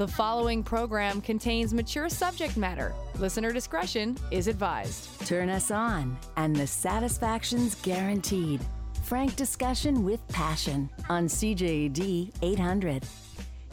The following program contains mature subject matter. Listener discretion is advised. Turn us on, and the satisfaction's guaranteed. Frank discussion with passion on CJAD 800.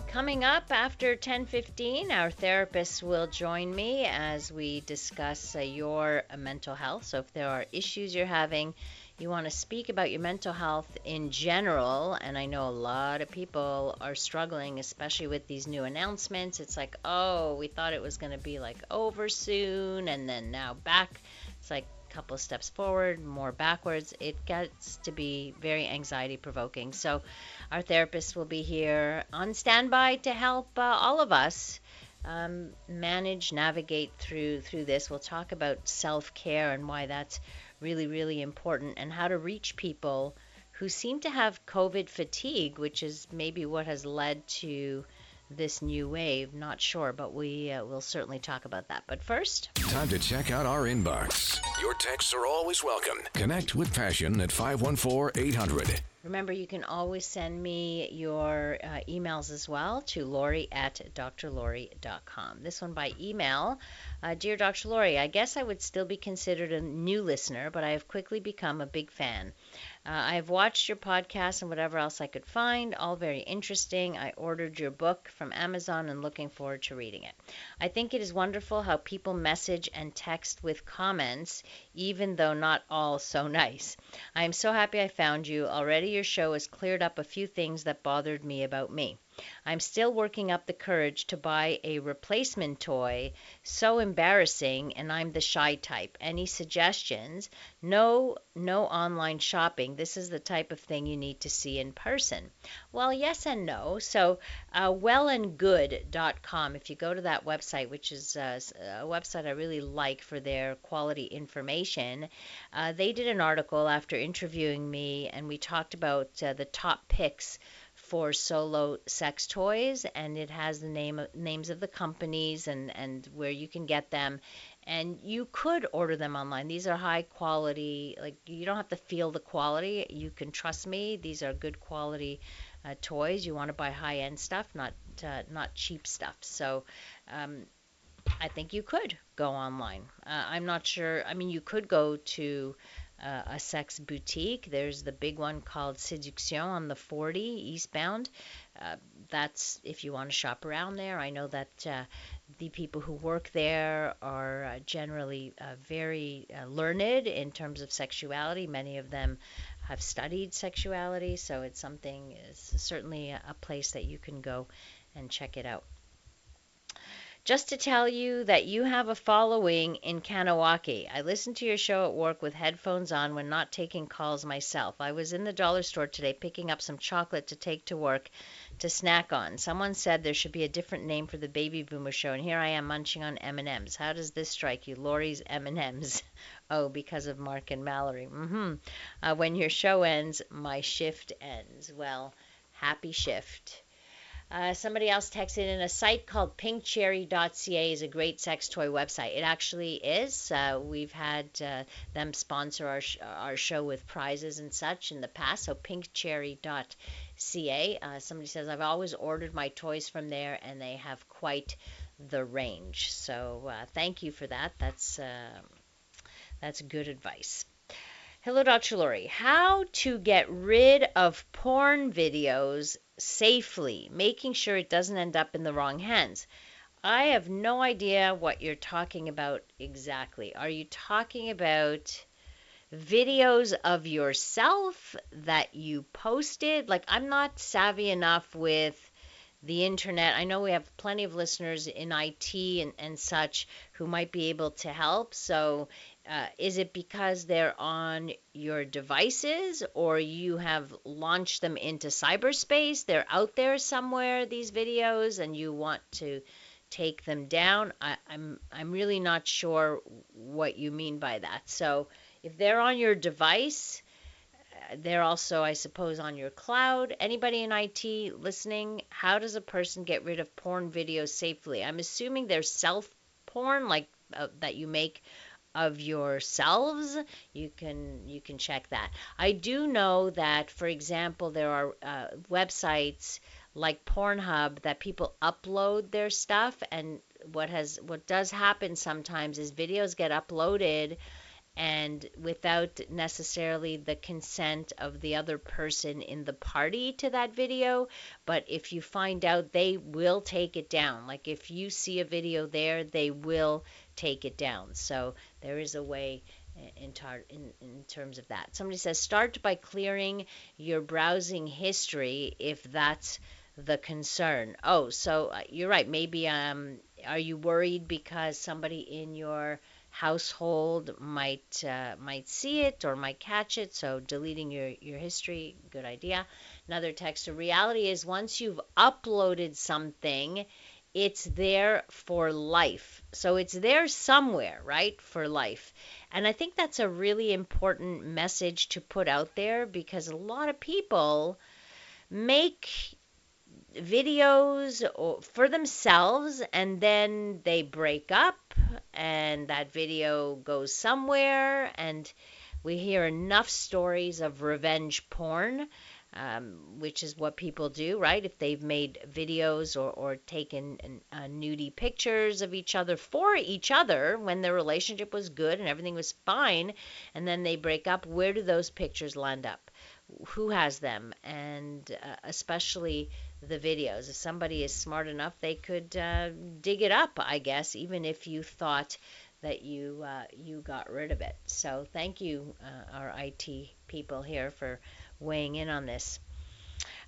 Coming up after 10:15, our therapist will join me as we discuss uh, your mental health. So if there are issues you're having, you want to speak about your mental health in general, and I know a lot of people are struggling, especially with these new announcements. It's like, oh, we thought it was going to be like over soon, and then now back. It's like a couple steps forward, more backwards. It gets to be very anxiety provoking. So, our therapist will be here on standby to help uh, all of us. Um, manage, navigate through through this. We'll talk about self care and why that's really, really important, and how to reach people who seem to have COVID fatigue, which is maybe what has led to this new wave. Not sure, but we uh, will certainly talk about that. But first, time to check out our inbox. Your texts are always welcome. Connect with Passion at 514 800. Remember, you can always send me your uh, emails as well to Lori at drlori.com. This one by email. Uh, Dear Dr. Lori, I guess I would still be considered a new listener, but I have quickly become a big fan. Uh, I have watched your podcast and whatever else I could find, all very interesting. I ordered your book from Amazon and looking forward to reading it. I think it is wonderful how people message and text with comments, even though not all so nice. I am so happy I found you. Already your show has cleared up a few things that bothered me about me. I'm still working up the courage to buy a replacement toy. So embarrassing, and I'm the shy type. Any suggestions? No, no online shopping. This is the type of thing you need to see in person. Well, yes and no. So, uh, wellandgood.com, if you go to that website, which is uh, a website I really like for their quality information, uh, they did an article after interviewing me, and we talked about uh, the top picks for solo sex toys and it has the name names of the companies and and where you can get them. And you could order them online. These are high quality like you don't have to feel the quality. You can trust me. These are good quality uh, toys. You want to buy high end stuff not uh, not cheap stuff. So um, I think you could go online. Uh, I'm not sure. I mean, you could go to uh, a sex boutique. There's the big one called Seduction on the 40 eastbound. Uh, that's if you want to shop around there. I know that uh, the people who work there are uh, generally uh, very uh, learned in terms of sexuality. Many of them have studied sexuality, so it's something, it's certainly a place that you can go and check it out just to tell you that you have a following in Kahnawake. I listen to your show at work with headphones on when not taking calls myself. I was in the dollar store today picking up some chocolate to take to work to snack on. Someone said there should be a different name for the baby boomer show, and here I am munching on M&Ms. How does this strike you? Lori's M&Ms. oh, because of Mark and Mallory. Mm-hmm. Uh, when your show ends, my shift ends. Well, happy shift. Uh, somebody else texted in a site called pinkcherry.ca is a great sex toy website. It actually is. Uh, we've had uh, them sponsor our, sh- our show with prizes and such in the past. So pinkcherry.ca. Uh, somebody says, I've always ordered my toys from there and they have quite the range. So uh, thank you for that. That's, that's good advice. Hello, Dr. Lori. How to get rid of porn videos safely, making sure it doesn't end up in the wrong hands. I have no idea what you're talking about exactly. Are you talking about videos of yourself that you posted? Like, I'm not savvy enough with the internet. I know we have plenty of listeners in IT and, and such who might be able to help. So uh, is it because they're on your devices or you have launched them into cyberspace? They're out there somewhere, these videos, and you want to take them down? I, I'm, I'm really not sure what you mean by that. So if they're on your device, uh, they're also, I suppose, on your cloud. Anybody in IT listening, how does a person get rid of porn videos safely? I'm assuming they're self porn, like uh, that you make of yourselves you can you can check that i do know that for example there are uh, websites like Pornhub that people upload their stuff and what has what does happen sometimes is videos get uploaded and without necessarily the consent of the other person in the party to that video. But if you find out, they will take it down. Like if you see a video there, they will take it down. So there is a way in, tar- in, in terms of that. Somebody says start by clearing your browsing history if that's the concern. Oh, so uh, you're right. Maybe um, are you worried because somebody in your household might uh, might see it or might catch it. So deleting your your history, good idea. Another text. The reality is once you've uploaded something, it's there for life. So it's there somewhere, right? For life. And I think that's a really important message to put out there because a lot of people make videos for themselves and then they break up and that video goes somewhere and we hear enough stories of revenge porn um, which is what people do, right? If they've made videos or, or taken uh, nudie pictures of each other for each other when their relationship was good and everything was fine, and then they break up, where do those pictures land up? Who has them? And uh, especially the videos. If somebody is smart enough, they could uh, dig it up, I guess, even if you thought that you uh, you got rid of it. So thank you, uh, our IT people here, for weighing in on this.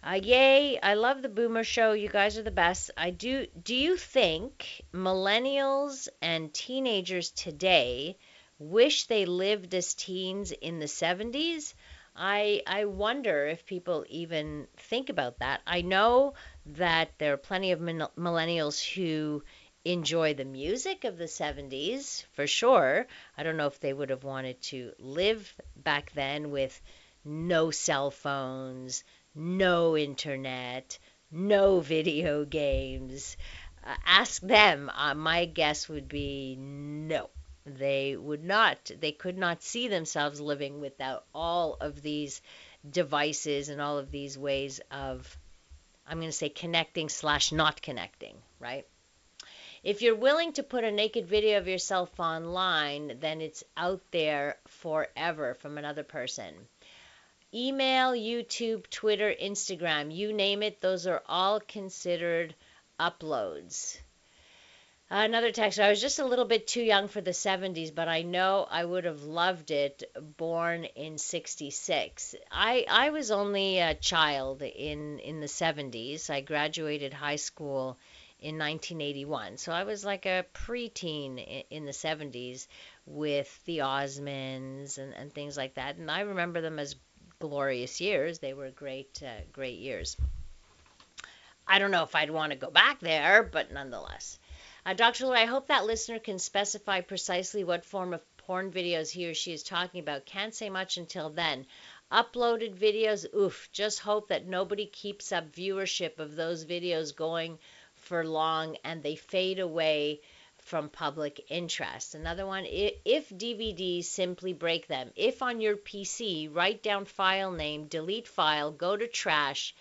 Uh, yay! I love the Boomer Show. You guys are the best. I do. Do you think millennials and teenagers today wish they lived as teens in the 70s? I I wonder if people even think about that. I know that there are plenty of millennials who enjoy the music of the 70s for sure. I don't know if they would have wanted to live back then with no cell phones, no internet, no video games. Uh, ask them. Uh, my guess would be no. They would not, they could not see themselves living without all of these devices and all of these ways of, I'm going to say, connecting slash not connecting, right? If you're willing to put a naked video of yourself online, then it's out there forever from another person. Email, YouTube, Twitter, Instagram, you name it, those are all considered uploads. Another text. I was just a little bit too young for the 70s, but I know I would have loved it born in 66. I, I was only a child in, in the 70s. I graduated high school in 1981. So I was like a preteen in, in the 70s with the Osmonds and, and things like that. And I remember them as glorious years. They were great, uh, great years. I don't know if I'd want to go back there, but nonetheless. Uh, Dr. I hope that listener can specify precisely what form of porn videos he or she is talking about. Can't say much until then. Uploaded videos, oof, just hope that nobody keeps up viewership of those videos going for long and they fade away from public interest. Another one, if DVDs, simply break them. If on your PC, write down file name, delete file, go to trash,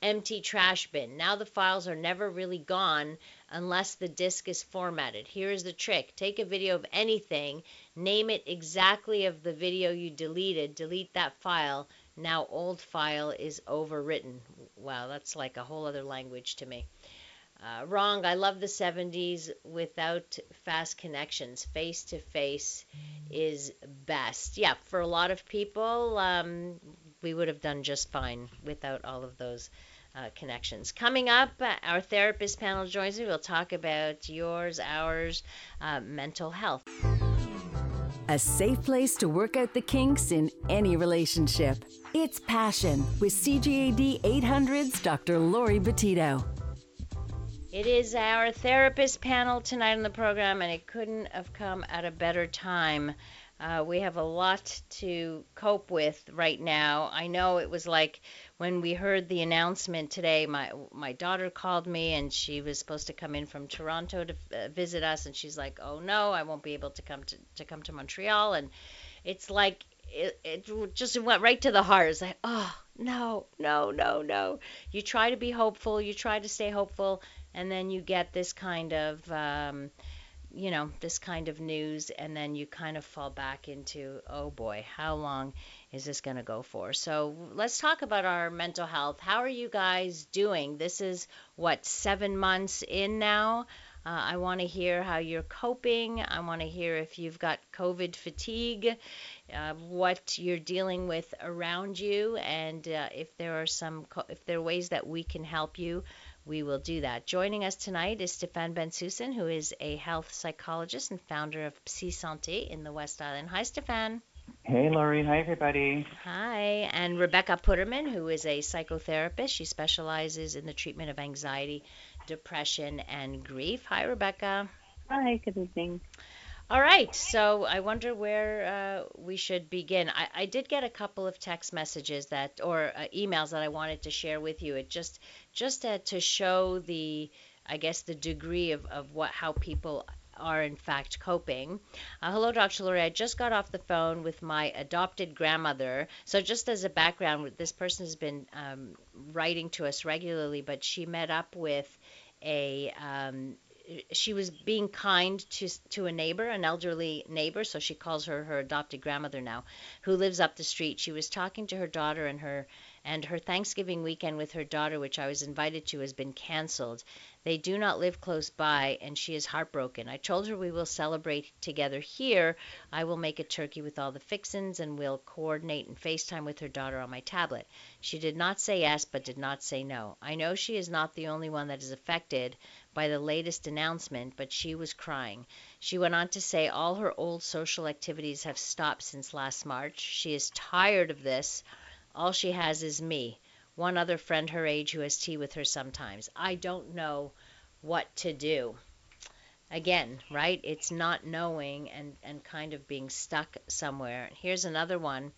empty trash bin. Now the files are never really gone unless the disk is formatted. Here is the trick. Take a video of anything, name it exactly of the video you deleted, delete that file. Now old file is overwritten. Wow, that's like a whole other language to me. Uh, wrong. I love the 70s without fast connections. Face to face is best. Yeah, for a lot of people, um, we would have done just fine without all of those uh, connections. Coming up, uh, our therapist panel joins me. We'll talk about yours, ours, uh, mental health. A safe place to work out the kinks in any relationship. It's Passion with CJAD 800's Dr. Laurie Betito. It is our therapist panel tonight on the program, and it couldn't have come at a better time. Uh, we have a lot to cope with right now. I know it was like when we heard the announcement today. My my daughter called me and she was supposed to come in from Toronto to uh, visit us, and she's like, "Oh no, I won't be able to come to to come to Montreal." And it's like it, it just went right to the heart. It's like, oh, no, no, no, no. You try to be hopeful, you try to stay hopeful, and then you get this kind of, um, you know, this kind of news, and then you kind of fall back into, oh boy, how long is this going to go for? So let's talk about our mental health. How are you guys doing? This is what, seven months in now? Uh, I want to hear how you're coping. I want to hear if you've got COVID fatigue, uh, what you're dealing with around you, and uh, if there are some if there are ways that we can help you. We will do that. Joining us tonight is Stéphane Bensusan, who is a health psychologist and founder of Psy Santé in the West Island. Hi, Stefan. Hey, Laurie. Hi, everybody. Hi. And Rebecca Putterman, who is a psychotherapist. She specializes in the treatment of anxiety depression, and grief. Hi, Rebecca. Hi, good evening. All right, so I wonder where uh, we should begin. I, I, did get a couple of text messages that, or uh, emails that I wanted to share with you. It just, just uh, to show the, I guess, the degree of, of what how people are in fact coping. Uh, hello, Dr. Laurie. I just got off the phone with my adopted grandmother. So, just as a background, this person has been um, writing to us regularly, but she met up with a um, she was being kind to to a neighbor, an elderly neighbor, so she calls her her adopted grandmother now, who lives up the street. She was talking to her daughter and her and her Thanksgiving weekend with her daughter, which I was invited to, has been canceled. They do not live close by, and she is heartbroken. I told her we will celebrate together here. I will make a turkey with all the fixins, and we'll coordinate and FaceTime with her daughter on my tablet. She did not say yes, but did not say no. I know she is not the only one that is affected by the latest announcement, but she was crying. She went on to say all her old social activities have stopped since last March. She is tired of this. All she has is me one other friend her age who has tea with her sometimes. I don't know what to do. Again, right? It's not knowing and, and kind of being stuck somewhere. Here's another one.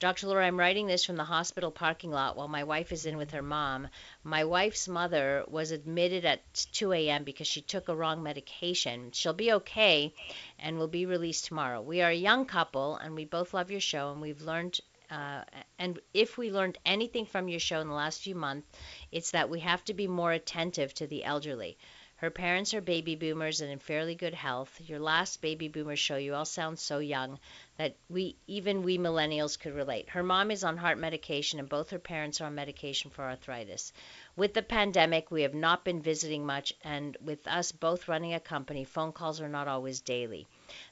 Dr. Laura, I'm writing this from the hospital parking lot while my wife is in with her mom. My wife's mother was admitted at 2 a.m. because she took a wrong medication. She'll be okay and will be released tomorrow. We are a young couple and we both love your show and we've learned uh, and if we learned anything from your show in the last few months, it's that we have to be more attentive to the elderly. Her parents are baby boomers and in fairly good health. Your last baby boomer show, you all sound so young that we even we millennials could relate. Her mom is on heart medication and both her parents are on medication for arthritis. With the pandemic, we have not been visiting much and with us both running a company, phone calls are not always daily.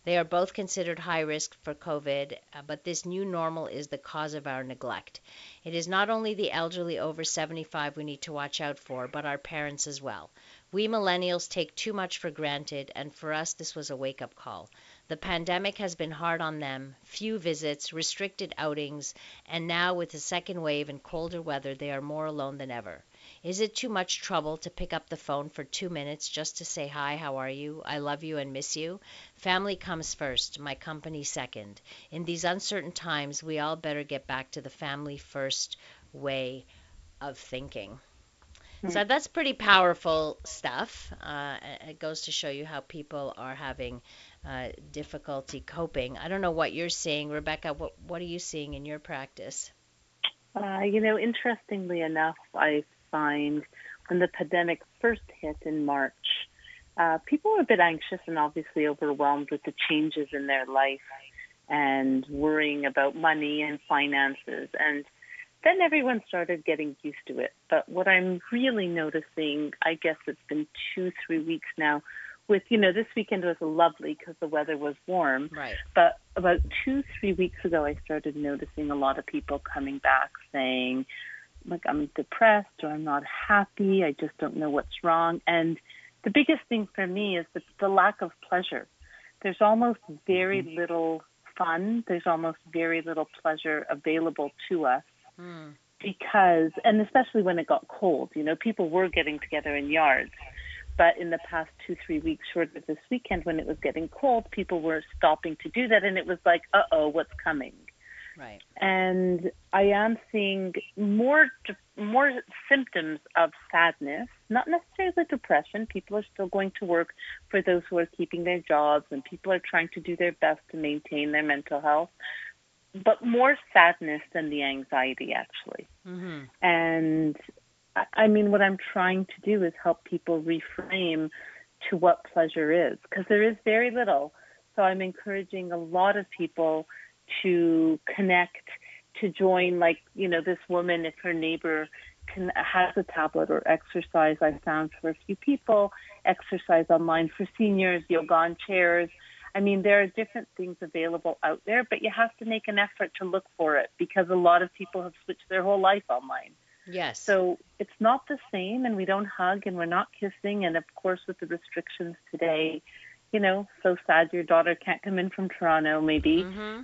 They are both considered high risk for COVID, uh, but this new normal is the cause of our neglect. It is not only the elderly over 75 we need to watch out for, but our parents as well. We millennials take too much for granted, and for us, this was a wake up call. The pandemic has been hard on them few visits, restricted outings, and now with the second wave and colder weather, they are more alone than ever. Is it too much trouble to pick up the phone for two minutes just to say hi, how are you? I love you and miss you? Family comes first, my company second. In these uncertain times, we all better get back to the family first way of thinking. So that's pretty powerful stuff. Uh, it goes to show you how people are having uh, difficulty coping. I don't know what you're seeing, Rebecca. What what are you seeing in your practice? Uh, you know, interestingly enough, I find when the pandemic first hit in March, uh, people were a bit anxious and obviously overwhelmed with the changes in their life and worrying about money and finances. And then everyone started getting used to it. But what I'm really noticing, I guess it's been two, three weeks now, with, you know, this weekend was lovely because the weather was warm. Right. But about two, three weeks ago, I started noticing a lot of people coming back saying, like I'm depressed or I'm not happy. I just don't know what's wrong. And the biggest thing for me is the, the lack of pleasure. There's almost very mm-hmm. little fun. There's almost very little pleasure available to us mm. because, and especially when it got cold, you know, people were getting together in yards. But in the past two, three weeks, short of this weekend, when it was getting cold, people were stopping to do that. And it was like, uh oh, what's coming? Right. And I am seeing more more symptoms of sadness, not necessarily depression. People are still going to work for those who are keeping their jobs, and people are trying to do their best to maintain their mental health. But more sadness than the anxiety actually. Mm-hmm. And I mean, what I'm trying to do is help people reframe to what pleasure is, because there is very little. So I'm encouraging a lot of people to connect, to join, like, you know, this woman, if her neighbor can has a tablet or exercise, I found for a few people, exercise online for seniors, yoga on chairs. I mean, there are different things available out there, but you have to make an effort to look for it because a lot of people have switched their whole life online. Yes. So it's not the same, and we don't hug, and we're not kissing, and of course, with the restrictions today, you know, so sad your daughter can't come in from Toronto, maybe. Mm-hmm.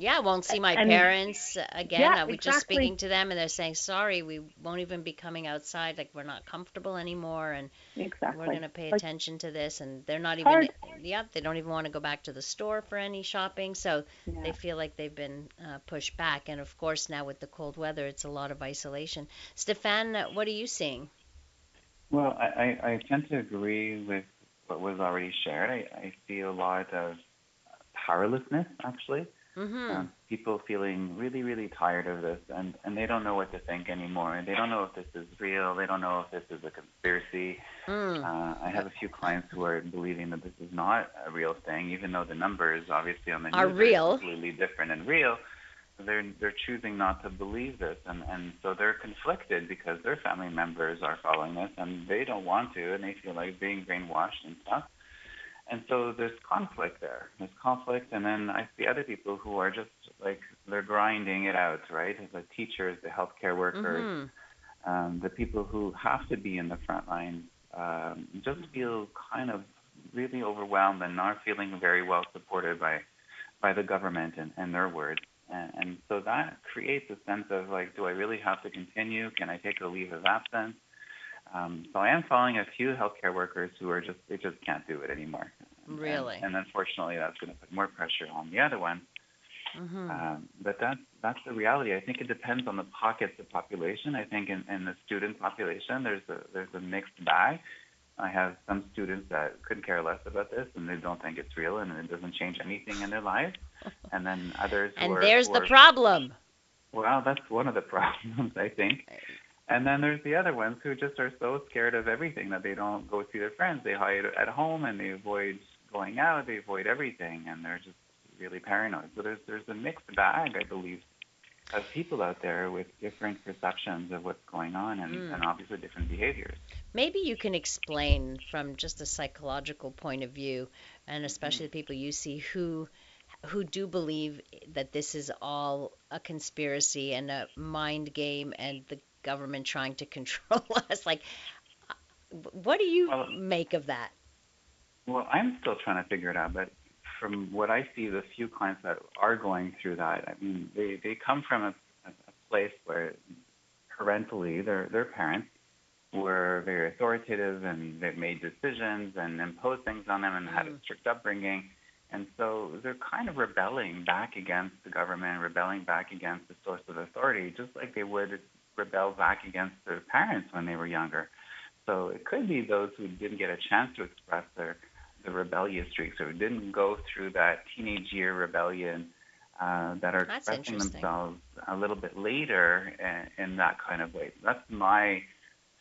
Yeah, I won't see my And- parents again. Yeah, I was just speaking to them, and they're saying, "Sorry, we won't even be coming outside. Like we're not comfortable anymore, and Exactly. we're going to pay Like, attention to this." And they're not even, hard. yeah, they don't even want to go back to the store for any shopping. So Yeah. they feel like they've been uh, pushed back. And of course, now with the cold weather, it's a lot of isolation. Stefan, uh, what are you seeing? Well, I, I, I tend to agree with what was already shared. I, I see a lot of powerlessness, actually. Mm-hmm. Um, people feeling really, really tired of this, and, and they don't know what to think anymore. And they don't know if this is real. They don't know if this is a conspiracy. Mm. Uh, I have a few clients who are believing that this is not a real thing, even though the numbers, obviously, on the Are news real. are completely different and real. They're they're choosing not to believe this, and and so they're conflicted because their family members are following this, and they don't want to, and they feel like being brainwashed and stuff. And so there's conflict there. There's conflict, and then I see other people who are just like they're grinding it out, right? The teachers, the healthcare workers, Mm-hmm. um, the people who have to be in the front line um, just feel kind of really overwhelmed and not feeling very well supported by by the government and, and their words. And, and so that creates a sense of like, do I really have to continue? Can I take a leave of absence? Um, so I am following a few healthcare workers who are just they just can't do it anymore. Really? And, unfortunately, that's going to put more pressure on the other ones. Mm-hmm. Um, but that's that's the reality. I think it depends on the pockets of population. I think in, in the student population, there's a there's a mixed bag. I have some students that couldn't care less about this, and they don't think it's real, and it doesn't change anything in their lives. And then others who And are, there's the problem. well, that's one of the problems, I think. And then there's the other ones who just are so scared of everything that they don't go see their friends. They hide at home and they avoid going out. They avoid everything, and they're just really paranoid. So there's there's a mixed bag, I believe, of people out there with different perceptions of what's going on and, Mm. and obviously different behaviors. Maybe you can explain from just a psychological point of view, and especially the people you see who who do believe that this is all a conspiracy and a mind game and the government trying to control us. Like, what do you Well- make of that? Well, I'm still trying to figure it out, but from what I see, the few clients that are going through that, I mean, they, they come from a, a place where parentally, their their parents were very authoritative and they made decisions and imposed things on them and had a Mm. strict upbringing. And so they're kind of rebelling back against the government, rebelling back against the source of authority, just like they would rebel back against their parents when they were younger. So it could be those who didn't get a chance to express their the rebellious streaks or didn't go through that teenage year rebellion uh, that are That's expressing themselves a little bit later in, in that kind of way. That's my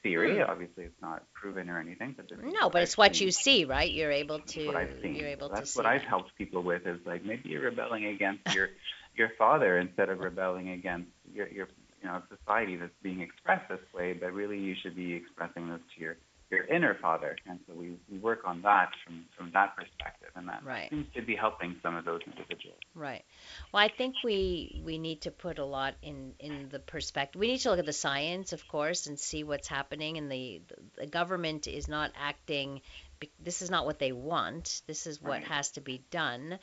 theory. Hmm. Obviously, it's not proven or anything. But No, but I've it's what seen. you see, right? You're able to. That's what I've seen. you're able That's to see what I've that. helped people with is like maybe you're rebelling against your your father instead of rebelling against your your you know society that's being expressed this way, but really you should be expressing this to your your inner father. And so we, we work on that from from that perspective, and that Right. seems to be helping some of those individuals. Right. Well, I think we we need to put a lot in in the perspective. We need to look at the science, of course, and see what's happening. And the the government is not acting. This is not what they want. This is what Right. has to be done.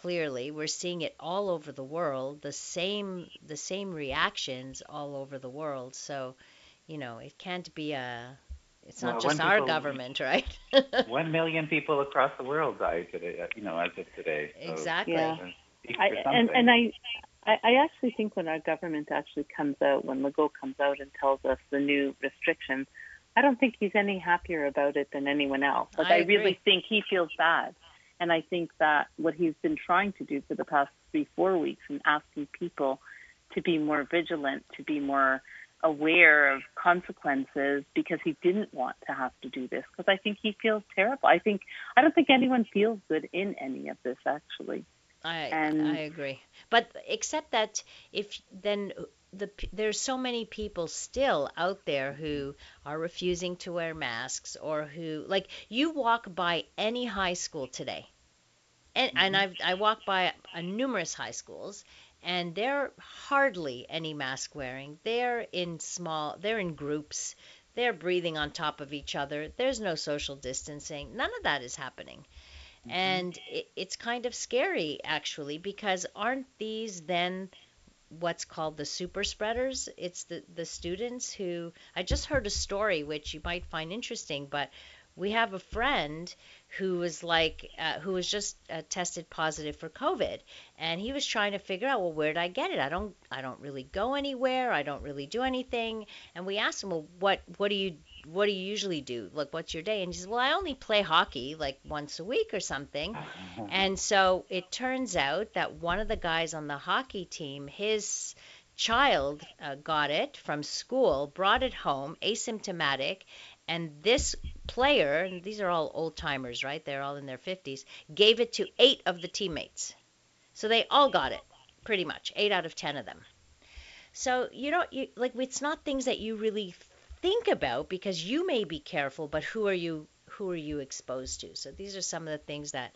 Clearly, we're seeing it all over the world. The same the same reactions all over the world. So, you know, it can't be a. It's not Well, just our people- government, right? One million people across the world died today. uh, You know, as of today. So exactly. Yeah. I, and and I, I I actually think when our government actually comes out, when Legault comes out and tells us the new restrictions, I don't think he's any happier about it than anyone else. Like I I, really think he feels bad, And I think that what he's been trying to do for the past three, four weeks and asking people to be more vigilant, to be more aware of consequences because he didn't want to have to do this because I think he feels terrible. I think I don't think anyone feels good in any of this actually. I and, I agree. But except that if then the there's so many people still out there who are refusing to wear masks or who like you walk by any high school today. And, mm-hmm. and I've I walk by a, a numerous high schools and they're hardly any mask wearing. They're in small, they're in groups. They're breathing on top of each other. There's no social distancing. None of that is happening. Mm-hmm. And it, it's kind of scary, actually, because aren't these then what's called the super spreaders? It's the, the students who. I just heard a story which you might find interesting, but we have a friend who was like uh, who was just uh, tested positive for covid and he was trying to figure out well where did i get it? I don't i don't really go anywhere. I don't really do anything. And we asked him well what what do you what do you usually do? Like what's your day? And he says well i only play hockey like once a week or something. And so it turns out that one of the guys on the hockey team his child uh, got it from school brought it home asymptomatic and this player, and these are all old timers, right? They're all in their 50s, gave it to eight of the teammates. So they all got it, pretty much, eight out of 10 of them. So, you know, you, like it's not things that you really think about because you may be careful, but who are you who are you exposed to? So these are some of the things that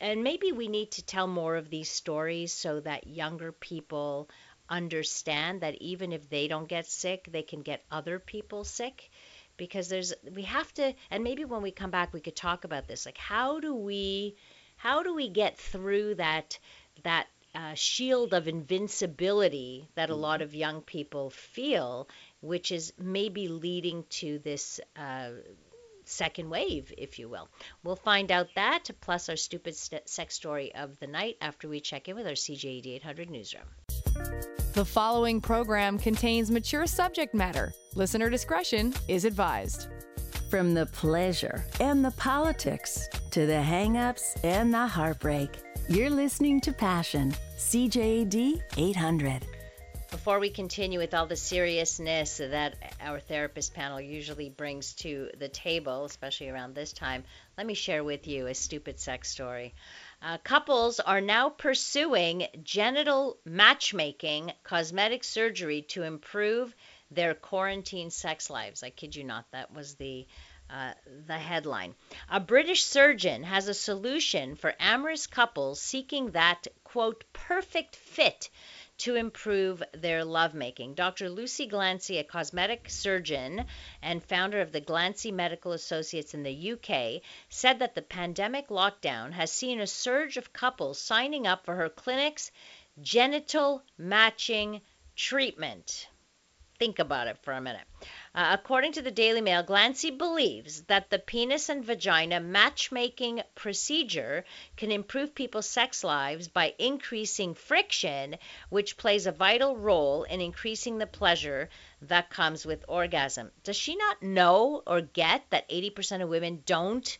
and maybe we need to tell more of these stories so that younger people understand that even if they don't get sick, they can get other people sick because there's we have to and maybe when we come back we could talk about this like how do we how do we get through that that uh, shield of invincibility that a lot of young people feel which is maybe leading to this uh, second wave, if you will. We'll find out that, plus our stupid st- sex story of the night after we check in with our CJAD 800 newsroom. The following program contains mature subject matter. Listener discretion is advised. From the pleasure and the politics to the hang-ups and the heartbreak, you're listening to Passion, CJAD 800. Before we continue with all the seriousness that our therapist panel usually brings to the table, especially around this time, let me share with you a stupid sex story. Uh, couples are now pursuing genital matchmaking cosmetic surgery to improve their quarantine sex lives. I kid you not, that was the uh, the headline. A British surgeon has a solution for amorous couples seeking that quote perfect fit to improve their lovemaking. Dr. Lucy Glancey, a cosmetic surgeon and founder of the Glancey Medical Associates in the UK, said that the pandemic lockdown has seen a surge of couples signing up for her clinic's genital matching treatment. Think about it for a minute. Uh, according to the Daily Mail, Glancey believes that the penis and vagina matchmaking procedure can improve people's sex lives by increasing friction, which plays a vital role in increasing the pleasure that comes with orgasm. Does she not know or get that 80% of women don't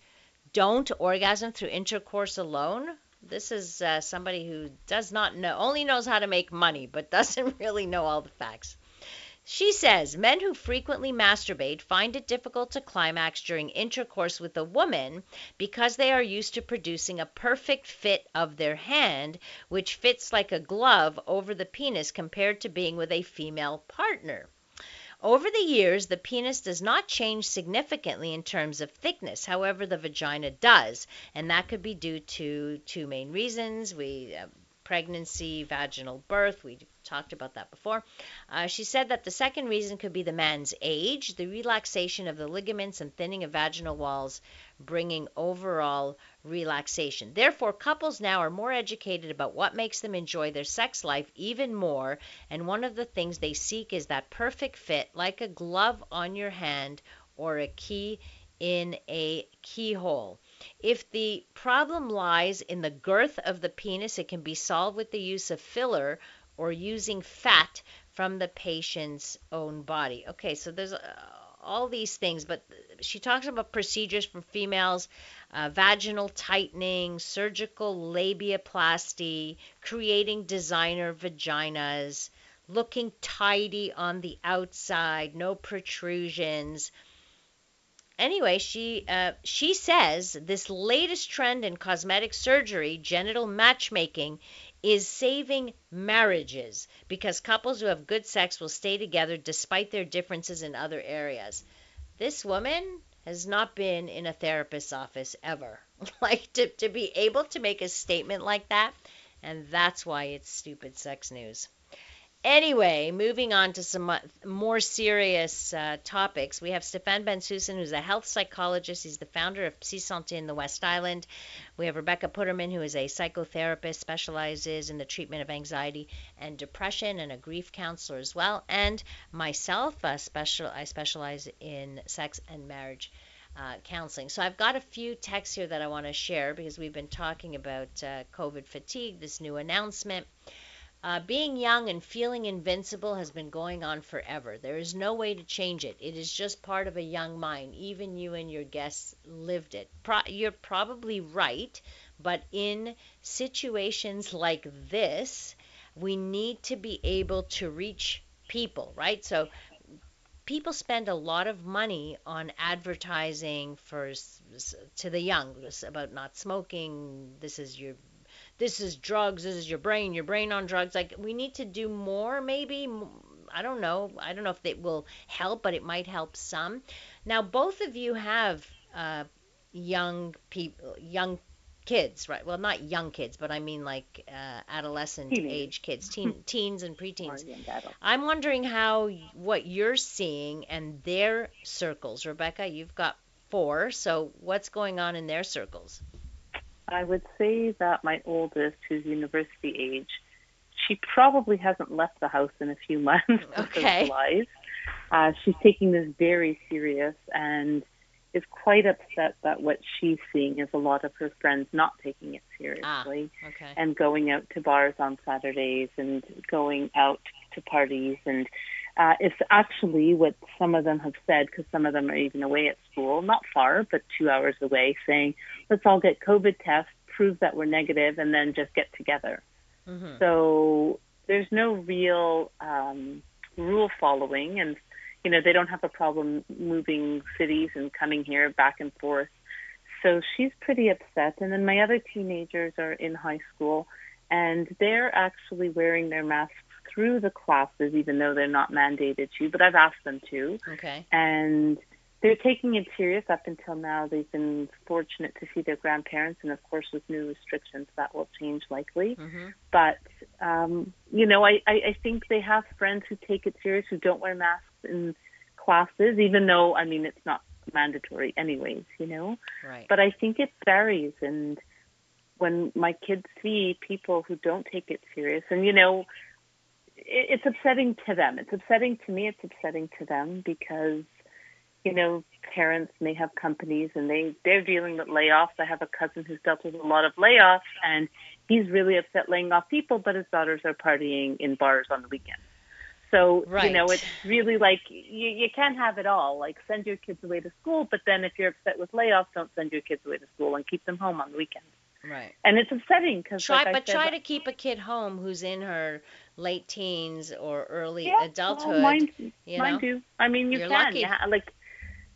don't orgasm through intercourse alone? This is uh, somebody who does not know, only knows how to make money, but doesn't really know all the facts. She says men who frequently masturbate find it difficult to climax during intercourse with a woman because they are used to producing a perfect fit of their hand, which fits like a glove over the penis compared to being with a female partner. Over the years, the penis does not change significantly in terms of thickness. However, the vagina does, and that could be due to two main reasons. We uh, pregnancy, vaginal birth. We talked about that before. Uh, she said that the second reason could be the man's age, the relaxation of the ligaments and thinning of vaginal walls, bringing overall relaxation. Therefore, couples now are more educated about what makes them enjoy their sex life even more, and one of the things they seek is that perfect fit, like a glove on your hand or a key in a keyhole. If the problem lies in the girth of the penis, it can be solved with the use of filler or using fat from the patient's own body. Okay, so there's uh, all these things, but she talks about procedures for females, uh, vaginal tightening, surgical labiaplasty, creating designer vaginas, looking tidy on the outside, no protrusions. Anyway, she uh, she says this latest trend in cosmetic surgery, genital matchmaking, is saving marriages because couples who have good sex will stay together despite their differences in other areas. This woman has not been in a therapist's office ever. like to, to be able to make a statement like that, and that's why it's stupid sex news. Anyway, moving on to some more serious uh, topics, we have Stefan Bensusan, who's a health psychologist. He's the founder of Psy Santé in the West Island. We have Rebecca Putterman, who is a psychotherapist, specializes in the treatment of anxiety and depression, and a grief counselor as well. And myself, uh, special, I specialize in sex and marriage. Uh, counseling. So I've got a few texts here that I want to share because we've been talking about uh, COVID fatigue, this new announcement. Uh, being young and feeling invincible has been going on forever. There is no way to change it. It is just part of a young mind. Even you and your guests lived it. Pro- you're probably right, but in situations like this, we need to be able to reach people, right? So people spend a lot of money on advertising for to the young about not smoking. This is your this is drugs, this is your brain, your brain on drugs. Like we need to do more, maybe. I don't know. I don't know if it will help, but it might help some. Now, both of you have uh, young people, young kids, right? Well, not young kids, but I mean like uh, adolescent Teenage. age kids, teen, teens and preteens. I'm wondering how what you're seeing and their circles. Rebecca, you've got four, so what's going on in their circles? I would say that my oldest, who's university age, she probably hasn't left the house in a few months okay. life. Uh, she's taking this very serious and is quite upset that what she's seeing is a lot of her friends not taking it seriously ah, okay. and going out to bars on Saturdays and going out to parties and uh, it's actually what some of them have said, because some of them are even away at school, not far, but two hours away, saying, let's all get COVID tests, prove that we're negative, and then just get together. Mm-hmm. So there's no real um, rule following, and you know they don't have a problem moving cities and coming here back and forth. So she's pretty upset. And then my other teenagers are in high school, and they're actually wearing their masks through the classes, even though they're not mandated to, but I've asked them to. Okay. And they're taking it serious up until now. They've been fortunate to see their grandparents, and of course, with new restrictions, that will change likely. Mm-hmm. But, um, you know, I, I, I think they have friends who take it serious, who don't wear masks in classes, even though, I mean, it's not mandatory anyways, you know? Right. But I think it varies. And when my kids see people who don't take it serious, and, you know, it's upsetting to them. It's upsetting to me. It's upsetting to them because, you know, parents may have companies and they they're dealing with layoffs. I have a cousin who's dealt with a lot of layoffs, and he's really upset laying off people, but his daughters are partying in bars on the weekend. So right. you know, it's really like you you can't have it all. Like send your kids away to school, but then if you're upset with layoffs, don't send your kids away to school and keep them home on the weekends. Right. And it's upsetting because try, like but said, try to keep a kid home who's in her late teens or early yeah, adulthood. Well, mine, you mine know? do. I mean, you You're can. lucky. Yeah, like,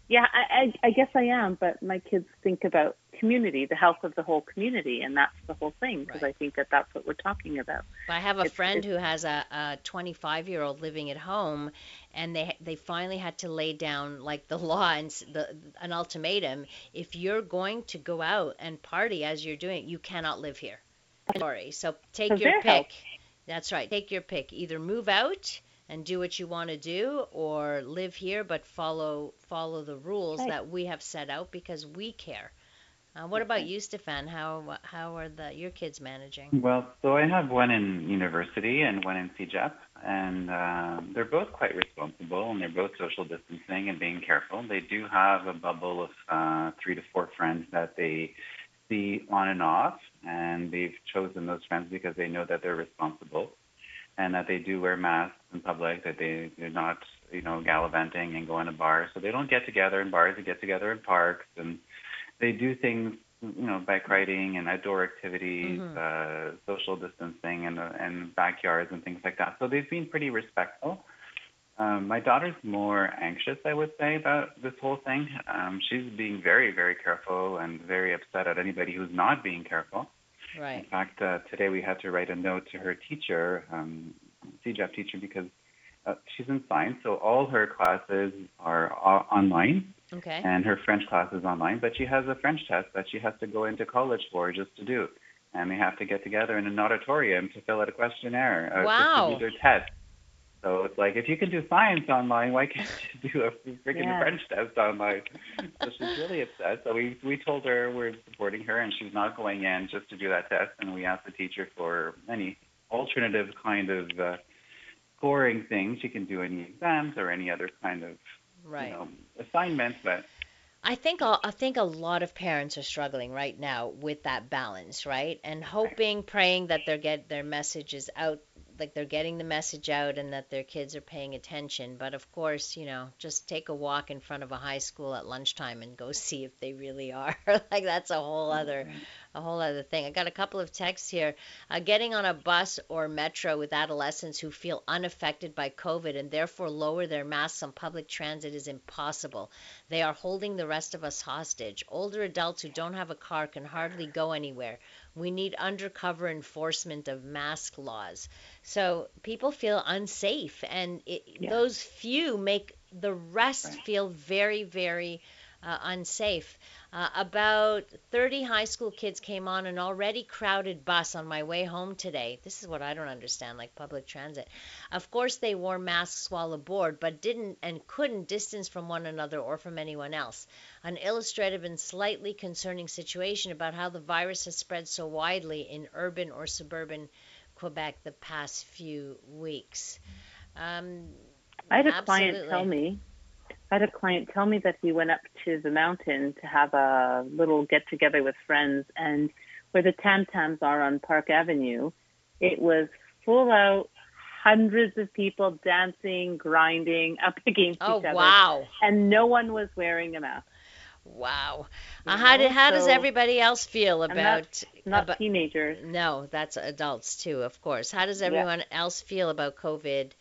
yeah, I, I, I guess I am, but my kids think about community, the health of the whole community, and that's the whole thing because right. I think that that's what we're talking about. I have a it's, friend it's, who has a, a 25 year old living at home, and they they finally had to lay down like the law and the an ultimatum: if you're going to go out and party as you're doing, you cannot live here. Sorry. So take your pick. Health. That's right. Take your pick. Either move out and do what you want to do or live here but follow follow the rules right. that we have set out because we care. Uh, what about you, Stefan? How how are the your kids managing? Well, so I have one in university and one in CEGEP, and uh, they're both quite responsible, and they're both social distancing and being careful. They do have a bubble of uh, three to four friends that they see on and off, and they've chosen those friends because they know that they're responsible and that they do wear masks in public, that they, they're not you know, gallivanting and going to bars. So they don't get together in bars; they get together in parks, and they do things, you know, bike riding and outdoor activities, mm-hmm. uh, social distancing, and uh, and backyards and things like that. So they've been pretty respectful. Um, my daughter's more anxious, I would say, about this whole thing. Um, she's being very, very careful and very upset at anybody who's not being careful. Right. In fact, uh, today we had to write a note to her teacher, um, CEGEP teacher, because uh, she's in science, so all her classes are uh, online. Okay. And her French class is online, but she has a French test that she has to go into college for just to do. And they have to get together in an auditorium to fill out a questionnaire. Uh, wow. To do their test. So it's like if you can do science online, why can't you do a freaking yeah. French test online? So she's really upset. So we we told her we're supporting her and she's not going in just to do that test. And we asked the teacher for any alternative kind of uh, scoring things. She can do any exams or any other kind of right. you know, assignments, but I think I think a lot of parents are struggling right now with that balance, right? And hoping, praying that they get their messages out like they're getting the message out and that their kids are paying attention. But of course, you know, just take a walk in front of a high school at lunchtime and go see if they really are. like that's a whole other a whole other thing. I got a couple of texts here. Uh, getting on a bus or metro with adolescents who feel unaffected by COVID and therefore lower their masks on public transit is impossible. They are holding the rest of us hostage. Older adults who don't have a car can hardly go anywhere. We need undercover enforcement of mask laws. So people feel unsafe, and it, yeah. those few make the rest right. feel very, very uh, unsafe. Uh, about 30 high school kids came on an already crowded bus on my way home today. This is what I don't understand, like public transit. Of course, they wore masks while aboard, but didn't and couldn't distance from one another or from anyone else. An illustrative and slightly concerning situation about how the virus has spread so widely in urban or suburban Quebec the past few weeks. Um, I had a absolutely. client tell me I had a client tell me that he went up to the mountain to have a little get together with friends, and where the Tam Tams are on Park Avenue, it was full out, hundreds of people dancing, grinding up against oh, each other. wow. And no one was wearing a mask. Wow. Uh, how, do, how so, does everybody else feel about not, not about, teenagers? No, that's adults too, of course. How does everyone yeah. else feel about COVID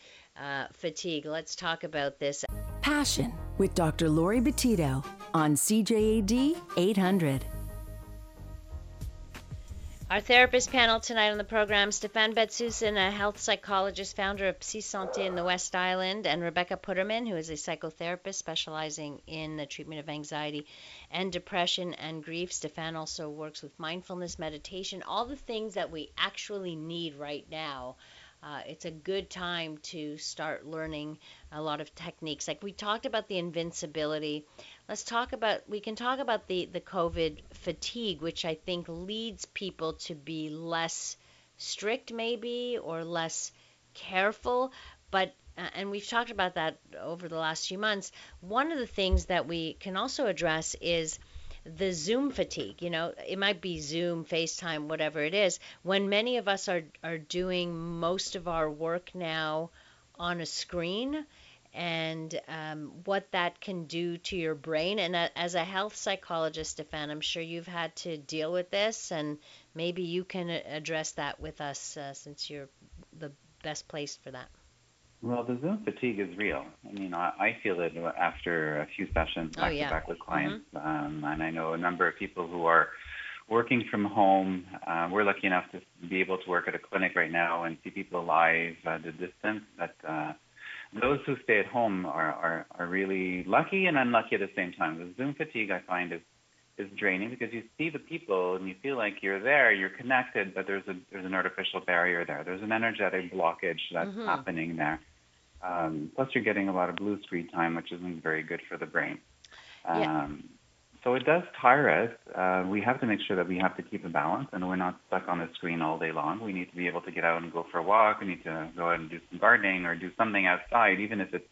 uh, fatigue? Let's talk about this. Passion with Dr. Laurie Betito on CJAD 800. Our therapist panel tonight on the program Stefan Betsusin, a health psychologist, founder of Psy Santé in the West Island, and Rebecca Putterman, who is a psychotherapist specializing in the treatment of anxiety and depression and grief. Stefan also works with mindfulness, meditation, all the things that we actually need right now uh, it's a good time to start learning a lot of techniques. Like we talked about the invincibility. Let's talk about, we can talk about the, the COVID fatigue, which I think leads people to be less strict, maybe, or less careful. But uh, and we've talked about that over the last few months. One of the things that we can also address is the Zoom fatigue. You know, it might be Zoom, FaceTime, whatever it is. When many of us are are doing most of our work now on a screen, and um, what that can do to your brain. And as a health psychologist, Stefan, I'm sure you've had to deal with this, and maybe you can address that with us uh, since you're the best placed for that. Well, the Zoom fatigue is real. I mean, I, I feel it after a few sessions back oh, yeah. to back with mm-hmm. clients, mm-hmm. um, and I know a number of people who are working from home. Uh, we're lucky enough to be able to work at a clinic right now and see people live at a distance. But uh, those who stay at home are, are are really lucky and unlucky at the same time. The Zoom fatigue I find is is draining because you see the people and you feel like you're there, you're connected, but there's a there's an artificial barrier there. There's an energetic blockage that's mm-hmm. happening there. Um, plus, you're getting a lot of blue screen time, which isn't very good for the brain. Um, yeah. So it does tire us. Uh, we have to make sure that we have to keep a balance, and we're not stuck on a screen all day long. We need to be able to get out and go for a walk. We need to go out and do some gardening or do something outside, even if it's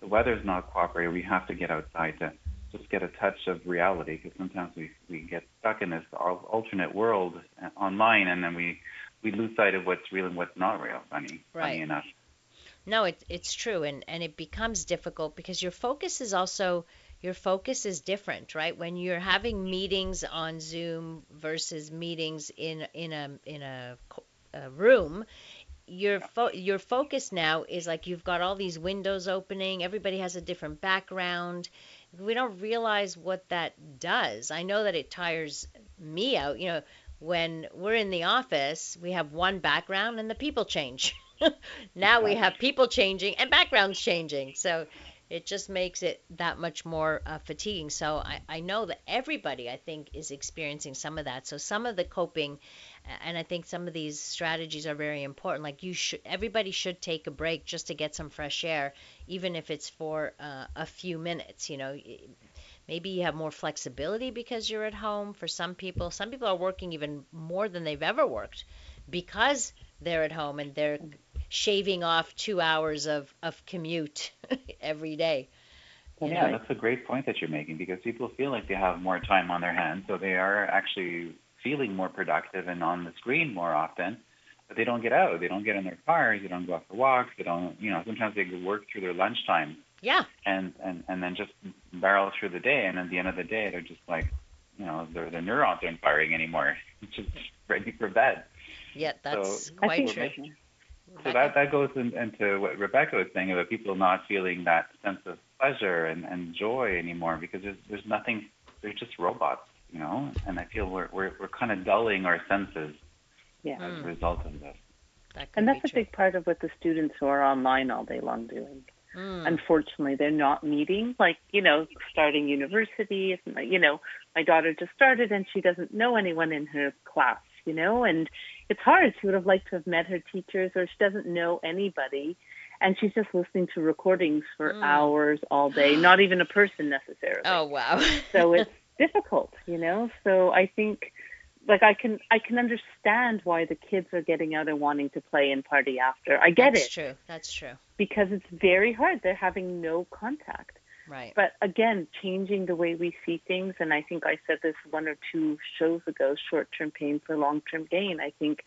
the weather's not cooperating. We have to get outside to just get a touch of reality, because sometimes we we get stuck in this alternate world uh, online, and then we we lose sight of what's real and what's not real. Funny, right. funny enough. No, it, it's true, and and it becomes difficult because your focus is also your focus is different, right? When you're having meetings on Zoom versus meetings in in a in a, a room, your fo- your focus now is like you've got all these windows opening. Everybody has a different background. We don't realize what that does. I know that it tires me out. You know, when we're in the office, we have one background and the people change. now we have people changing and backgrounds changing. So it just makes it that much more uh, fatiguing. So I, I know that everybody, I think, is experiencing some of that. So some of the coping, and I think some of these strategies are very important. Like you should, everybody should take a break just to get some fresh air, even if it's for uh, a few minutes. You know, maybe you have more flexibility because you're at home. For some people, some people are working even more than they've ever worked because they're at home and they're shaving off two hours of, of commute every day. yeah, know? that's a great point that you're making because people feel like they have more time on their hands, so they are actually feeling more productive and on the screen more often. But they don't get out. They don't get in their cars. They don't go out for walks. They don't, you know, sometimes they work through their lunchtime. Yeah. And and and then just barrel through the day, and at the end of the day, they're just like, you know, their their neurons aren't firing anymore. just ready for bed. Yeah, that's so quite true. Making, so that that goes in, into what Rebecca was saying about people not feeling that sense of pleasure and, and joy anymore because there's there's nothing. They're just robots, you know. And I feel we're we're we're kind of dulling our senses yeah. as a result of this. That and that's a big part of what the students who are online all day long doing. Mm. Unfortunately, they're not meeting. Like you know, starting university. You know, my daughter just started and she doesn't know anyone in her class you know, and it's hard. She would have liked to have met her teachers, or she doesn't know anybody, and she's just listening to recordings for mm. hours all day, not even a person necessarily. Oh wow! so it's difficult, you know. So I think, like, I can I can understand why the kids are getting out and wanting to play and party after. I get That's it. True. That's true. Because it's very hard. They're having no contact. Right. But again, changing the way we see things, and I think I said this one or two shows ago short term pain for long term gain. I think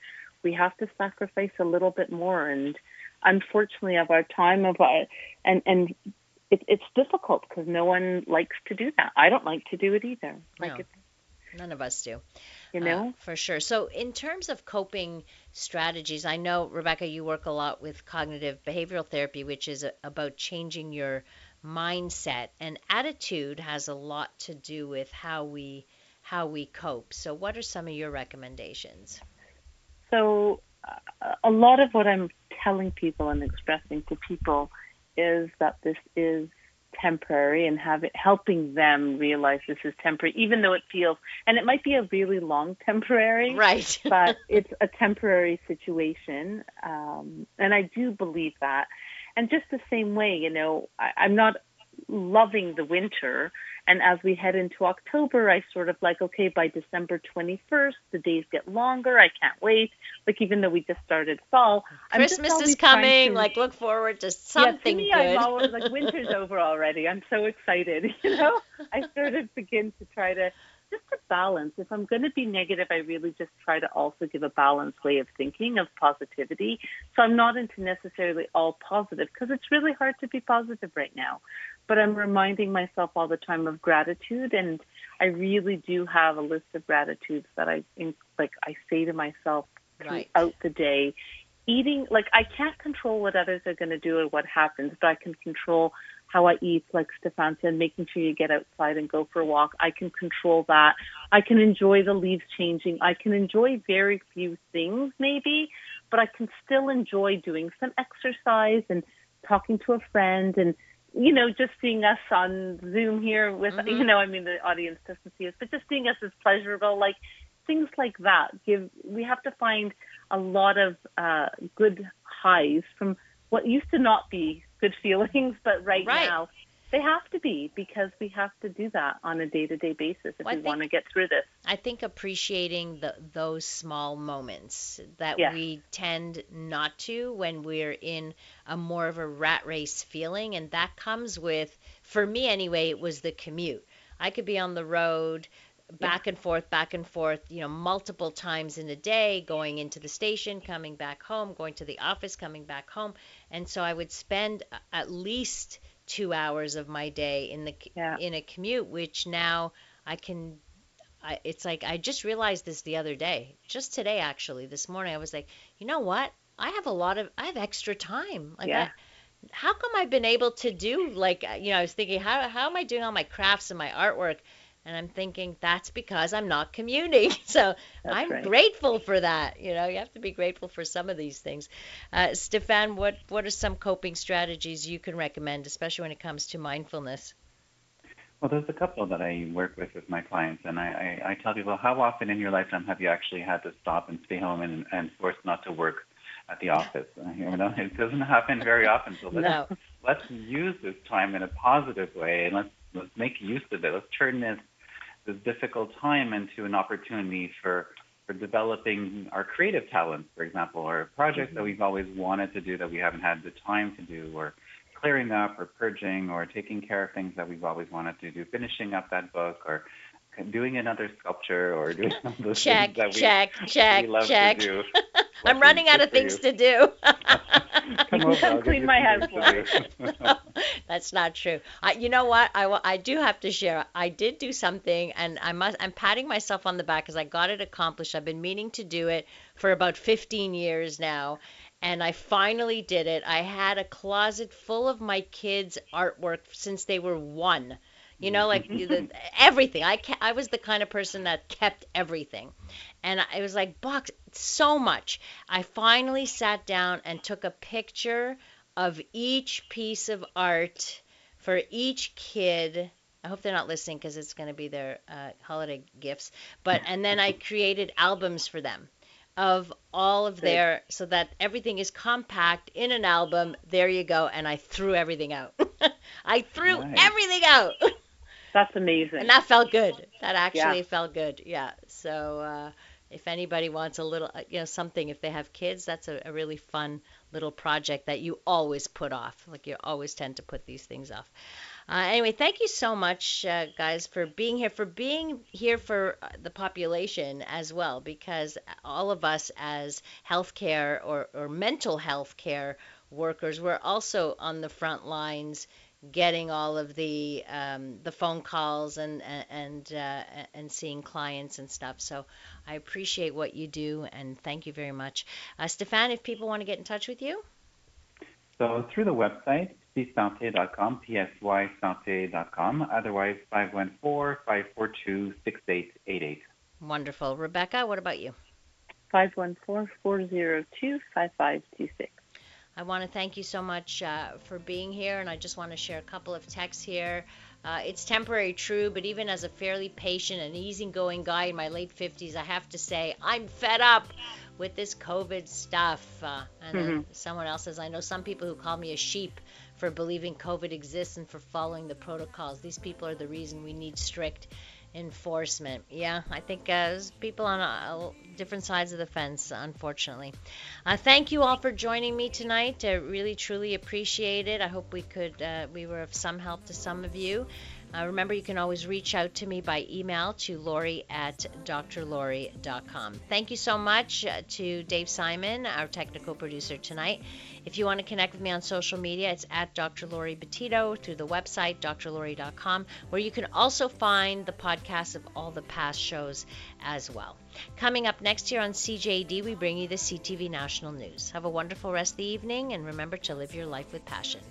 we have to sacrifice a little bit more. And unfortunately, of our time, of our, and, and it, it's difficult because no one likes to do that. I don't like to do it either. Like no. None of us do. You know? Uh, for sure. So, in terms of coping strategies, I know, Rebecca, you work a lot with cognitive behavioral therapy, which is a, about changing your mindset and attitude has a lot to do with how we how we cope. So what are some of your recommendations? So uh, a lot of what I'm telling people and expressing to people is that this is temporary and have it, helping them realize this is temporary, even though it feels, and it might be a really long temporary, right? but it's a temporary situation, um, and I do believe that. And just the same way, you know, I, I'm not loving the winter. And as we head into October, I sort of like, okay, by December 21st, the days get longer. I can't wait. Like, even though we just started fall, Christmas is coming. To, like, look forward to something yeah, to me, good. I'm always like, winter's over already. I'm so excited. You know, I sort of begin to try to balance. If I'm going to be negative, I really just try to also give a balanced way of thinking of positivity. So I'm not into necessarily all positive because it's really hard to be positive right now. But I'm reminding myself all the time of gratitude, and I really do have a list of gratitudes that I like. I say to myself right. throughout the day. Eating, like I can't control what others are going to do or what happens, but I can control how I eat, like Stefan said, making sure you get outside and go for a walk. I can control that. I can enjoy the leaves changing. I can enjoy very few things, maybe, but I can still enjoy doing some exercise and talking to a friend and you know, just seeing us on Zoom here with, mm-hmm. you know, I mean, the audience doesn't see us, but just seeing us is pleasurable. Like things like that give, we have to find a lot of uh, good highs from what used to not be good feelings, but right, right. now they have to be because we have to do that on a day-to-day basis if well, we want to get through this. I think appreciating the, those small moments that yes. we tend not to when we're in a more of a rat race feeling, and that comes with, for me anyway, it was the commute. I could be on the road back and forth, back and forth, you know, multiple times in a day, going into the station, coming back home, going to the office, coming back home. And so I would spend at least two hours of my day in the Yeah. in a commute, which now I can. I, it's like I just realized this the other day, just today actually, this morning. I was like, you know what? I have a lot of I have extra time. Like Yeah. I, how come I've been able to do like uh, you know I was thinking how how am I doing all my crafts and my artwork and I'm thinking that's because I'm not commuting so That's I'm right. grateful for that you know you have to be grateful for some of these things uh, Stefan what what are some coping strategies you can recommend especially when it comes to mindfulness Well, there's a couple that I work with with my clients, and I, I, I tell people, how often in your lifetime have you actually had to stop and stay home and, and forced not to work at the office? You know, it doesn't happen very often. So let's, no let's use this time in a positive way, and let's let's make use of it. Let's turn this this difficult time into an opportunity for for developing our creative talents, for example, or projects that mm-hmm. we've always wanted to do that we haven't had the time to do, or clearing up or purging or taking care of things that we've always wanted to do, finishing up that book or doing another sculpture or doing some of those check things that we, check check we love check to do. I'm running out of things you. to do Come over, I'll clean my some house things. That's not true. I, you know what? I, I do have to share. I did do something, and I must. I'm patting myself on the back because I got it accomplished. I've been meaning to do it for about 15 years now, and I finally did it. I had a closet full of my kids' artwork since they were one. You know, like the, everything. I I was the kind of person that kept everything, and I- it was like box so much. I finally sat down and took a picture of each piece of art for each kid. I hope they're not listening because it's going to be their uh, holiday gifts. But and then I created albums for them of all of their so that everything is compact in an album. There you go. And I threw everything out. I threw Nice. everything out. That's amazing. And that felt good. That actually Yeah. felt good. Yeah. So uh, if anybody wants a little, you know, something, if they have kids, that's a, a really fun little project that you always put off. Like you always tend to put these things off. Uh, anyway, thank you so much, uh, guys, for being here, for being here for uh, the population as well, because all of us as healthcare or, or mental health care workers, we're also on the front lines getting all of the um, the phone calls and and uh, and seeing clients and stuff. So I appreciate what you do and thank you very much, uh, Stefan. If people want to get in touch with you, So through the website, psysante.com, psysante.com, otherwise 514-542-6888. wonderful. Rebecca, what about you? 514-402-5526. I want to thank you so much uh, for being here, and I just want to share a couple of texts here. Uh, it's temporary, true, but even as a fairly patient and easygoing guy in my late 50s, I have to say I'm fed up with this COVID stuff. Uh, and then someone else says, I know some people who call me a sheep for believing COVID exists and for following the protocols. These people are the reason we need strict enforcement. Yeah, I think uh, there's people on uh, different sides of the fence, unfortunately. Uh, thank you all for joining me tonight. I really, truly appreciate it. I hope we could, uh, we were of some help to some of you. Uh, remember, you can always reach out to me by email to Laurie at drlori.com. Thank you so much uh, to Dave Simon, our technical producer tonight. If you want to connect with me on social media, it's at Dr. Laurie through the website, drlori.com, where you can also find the podcast of all the past shows as well. Coming up next year on CJAD, we bring you the CTV National News. Have a wonderful rest of the evening, and remember to live your life with passion.